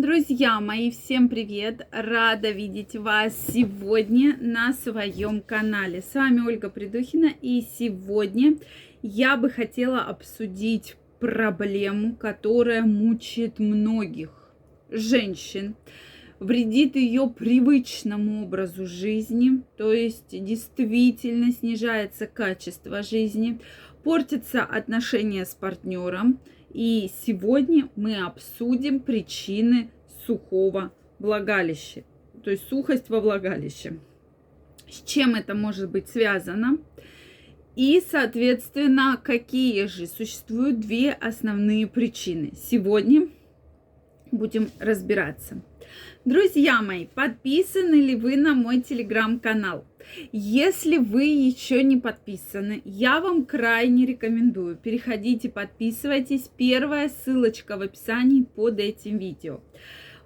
Друзья мои, всем привет! Рада видеть вас сегодня на своем канале. С вами Ольга Придухина и сегодня я бы хотела обсудить проблему, которая мучает многих женщин, вредит ее привычному образу жизни, то есть действительно снижается качество жизни, портятся отношения с партнером – и сегодня мы обсудим причины сухого влагалища, то есть сухость во влагалище. С чем это может быть связано? И, соответственно, какие же существуют две основные причины. Сегодня будем разбираться. Друзья мои, подписаны ли вы на мой телеграм-канал? Если вы еще не подписаны, я вам крайне рекомендую. Переходите, подписывайтесь. Первая ссылочка в описании под этим видео.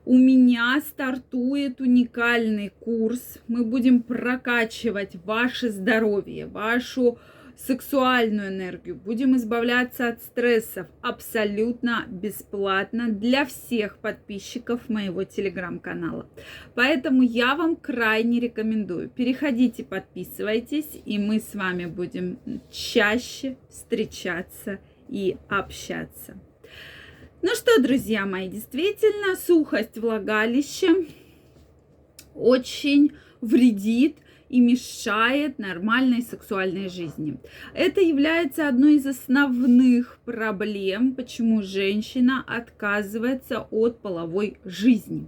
У меня стартует уникальный курс. Мы будем прокачивать ваше здоровье, вашу сексуальную энергию, будем избавляться от стрессов абсолютно бесплатно для всех подписчиков моего телеграм-канала. Поэтому я вам крайне рекомендую. Переходите, подписывайтесь, и мы с вами будем чаще встречаться и общаться. Ну что, друзья мои, действительно, сухость влагалища очень вредит и мешает нормальной сексуальной жизни. Это является одной из основных проблем, почему женщина отказывается от половой жизни.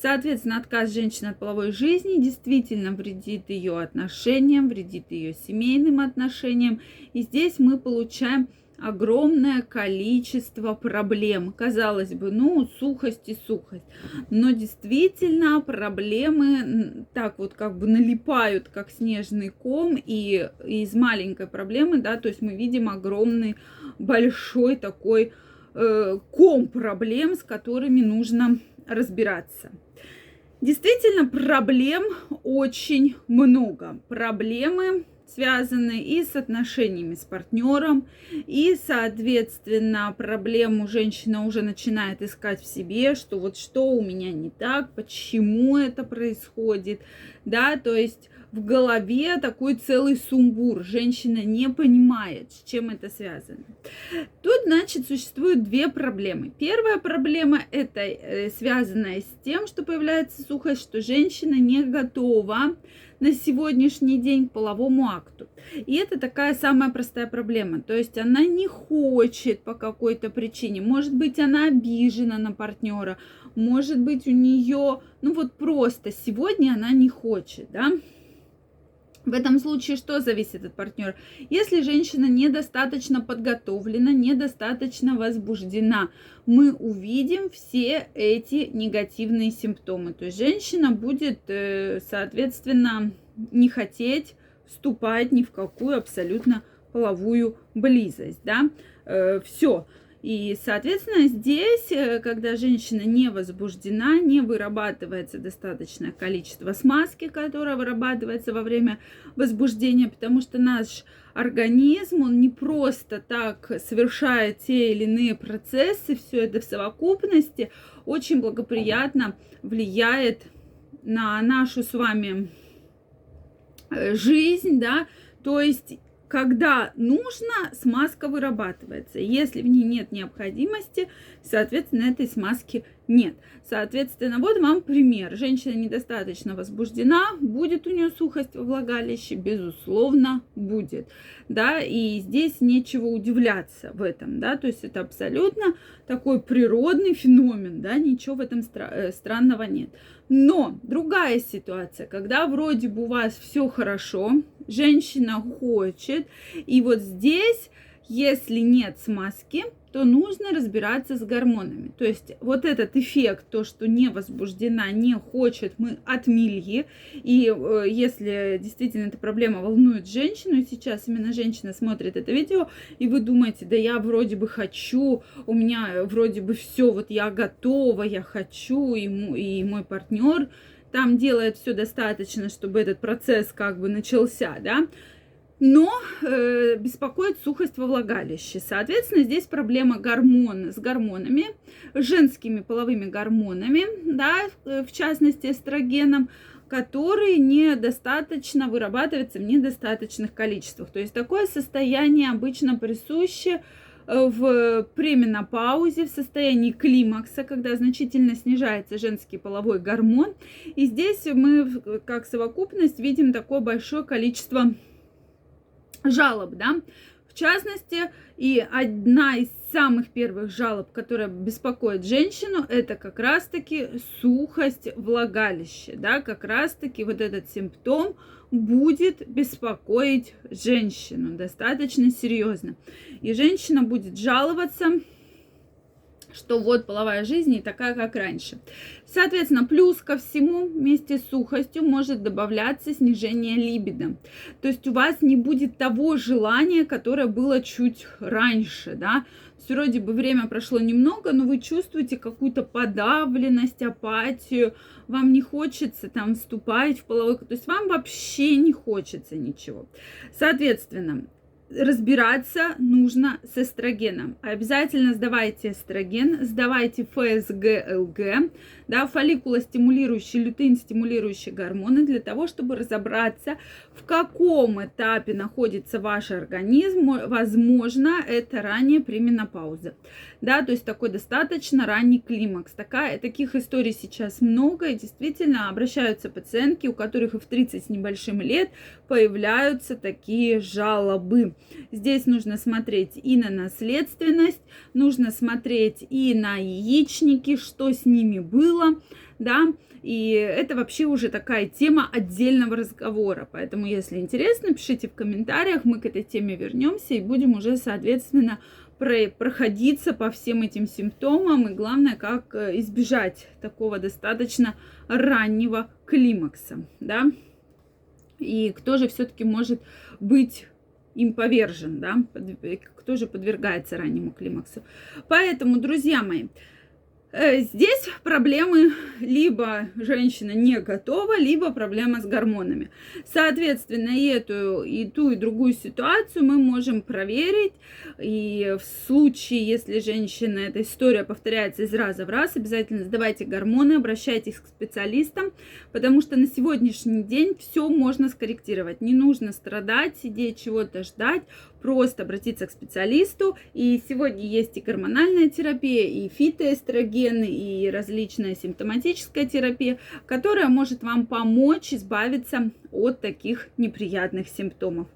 Соответственно, отказ женщины от половой жизни действительно вредит ее отношениям, вредит ее семейным отношениям. И здесь мы получаем огромное количество проблем. Казалось бы, ну, сухость и сухость. Но действительно проблемы так вот как бы налипают, как снежный ком, и из маленькой проблемы, да, то есть мы видим огромный, большой такой э, ком проблем, с которыми нужно разбираться. Действительно, проблем очень много. Проблемы связаны и с отношениями с партнером, и, соответственно, проблему женщина уже начинает искать в себе, что вот что у меня не так, почему это происходит, да, то есть в голове такой целый сумбур. Женщина не понимает, с чем это связано. Тут, значит, существуют две проблемы. Первая проблема это э, связанная с тем, что появляется сухость, что женщина не готова на сегодняшний день к половому акту. И это такая самая простая проблема. То есть она не хочет по какой-то причине. Может быть, она обижена на партнера. Может быть, у нее, ну вот просто сегодня она не хочет, да. В этом случае что зависит от партнера? Если женщина недостаточно подготовлена, недостаточно возбуждена, мы увидим все эти негативные симптомы. То есть женщина будет, э, соответственно, не хотеть вступать ни в какую абсолютно половую близость. Да? Э, Все. И, соответственно, здесь, э, когда женщина не возбуждена, не вырабатывается достаточное количество смазки, которая вырабатывается во время возбуждения, потому что наш организм, он не просто так совершает те или иные процессы, все это в совокупности очень благоприятно влияет на нашу с вами э, жизнь, да, то есть когда нужно, смазка вырабатывается. Если в ней нет необходимости, соответственно, этой смазки нет. Соответственно, вот вам пример. Женщина недостаточно возбуждена, будет у нее сухость во влагалище, безусловно, будет. Да, и здесь нечего удивляться в этом, да, то есть это абсолютно такой природный феномен, да, ничего в этом стра- э, странного нет. Но другая ситуация, когда вроде бы у вас все хорошо, женщина хочет, и вот здесь, если нет смазки, то нужно разбираться с гормонами. То есть вот этот эффект, то, что не возбуждена, не хочет, мы отмели. И э, если действительно эта проблема волнует женщину, и сейчас именно женщина смотрит это видео, и вы думаете, да я вроде бы хочу, у меня вроде бы все, вот я готова, я хочу, и, и мой партнер там делает все достаточно, чтобы этот процесс как бы начался, да, но э, беспокоит сухость во влагалище. Соответственно, здесь проблема гормон с гормонами, женскими половыми гормонами, да, в частности эстрогеном, который недостаточно вырабатывается в недостаточных количествах. То есть такое состояние обычно присуще э, в пременопаузе, в состоянии климакса, когда значительно снижается женский половой гормон. И здесь мы как совокупность видим такое большое количество жалоб, да. В частности, и одна из самых первых жалоб, которая беспокоит женщину, это как раз-таки сухость влагалища, да, как раз-таки вот этот симптом будет беспокоить женщину достаточно серьезно. И женщина будет жаловаться, что вот половая жизнь не такая, как раньше. Соответственно, плюс ко всему вместе с сухостью может добавляться снижение либидо. То есть у вас не будет того желания, которое было чуть раньше, да. Все вроде бы время прошло немного, но вы чувствуете какую-то подавленность, апатию, вам не хочется там вступать в половой, то есть вам вообще не хочется ничего. Соответственно, разбираться нужно с эстрогеном. Обязательно сдавайте эстроген, сдавайте ФСГ, ЛГ, да, фолликулостимулирующие, лютеин-стимулирующие гормоны для того, чтобы разобраться, в каком этапе находится ваш организм. Возможно, это ранее пременопауза. Да, то есть такой достаточно ранний климакс. Такая, таких историй сейчас много, и действительно обращаются пациентки, у которых и в 30 с небольшим лет появляются такие жалобы. Здесь нужно смотреть и на наследственность, нужно смотреть и на яичники, что с ними было, да, и это вообще уже такая тема отдельного разговора. Поэтому, если интересно, пишите в комментариях, мы к этой теме вернемся и будем уже, соответственно, проходиться по всем этим симптомам и главное, как э, избежать такого достаточно раннего климакса, да. И кто же все-таки может быть им повержен, да, кто же подвергается раннему климаксу. Поэтому, друзья мои, Э, здесь проблемы либо женщина не готова, либо проблема с гормонами. Соответственно, и эту, и ту, и другую ситуацию мы можем проверить. И в случае, если женщина, эта история повторяется из раза в раз, обязательно сдавайте гормоны, обращайтесь к специалистам, потому что на сегодняшний день все можно скорректировать. Не нужно страдать, сидеть, чего-то ждать просто обратиться к специалисту. И сегодня есть и гормональная терапия, и фитоэстроген, и различная симптоматическая терапия, которая может вам помочь избавиться от таких неприятных симптомов.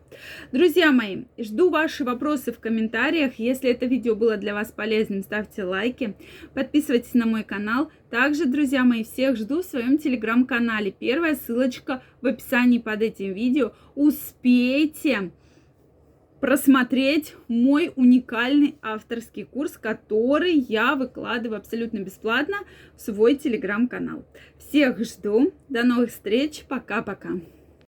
Друзья мои, жду ваши вопросы в комментариях. Если это видео было для вас полезным, ставьте лайки, подписывайтесь на мой канал. Также, друзья мои, всех жду в своем телеграм-канале. Первая ссылочка в описании под этим видео. Успейте просмотреть мой уникальный авторский курс, который я выкладываю абсолютно бесплатно в свой телеграм-канал. Всех жду. До новых встреч. Пока-пока.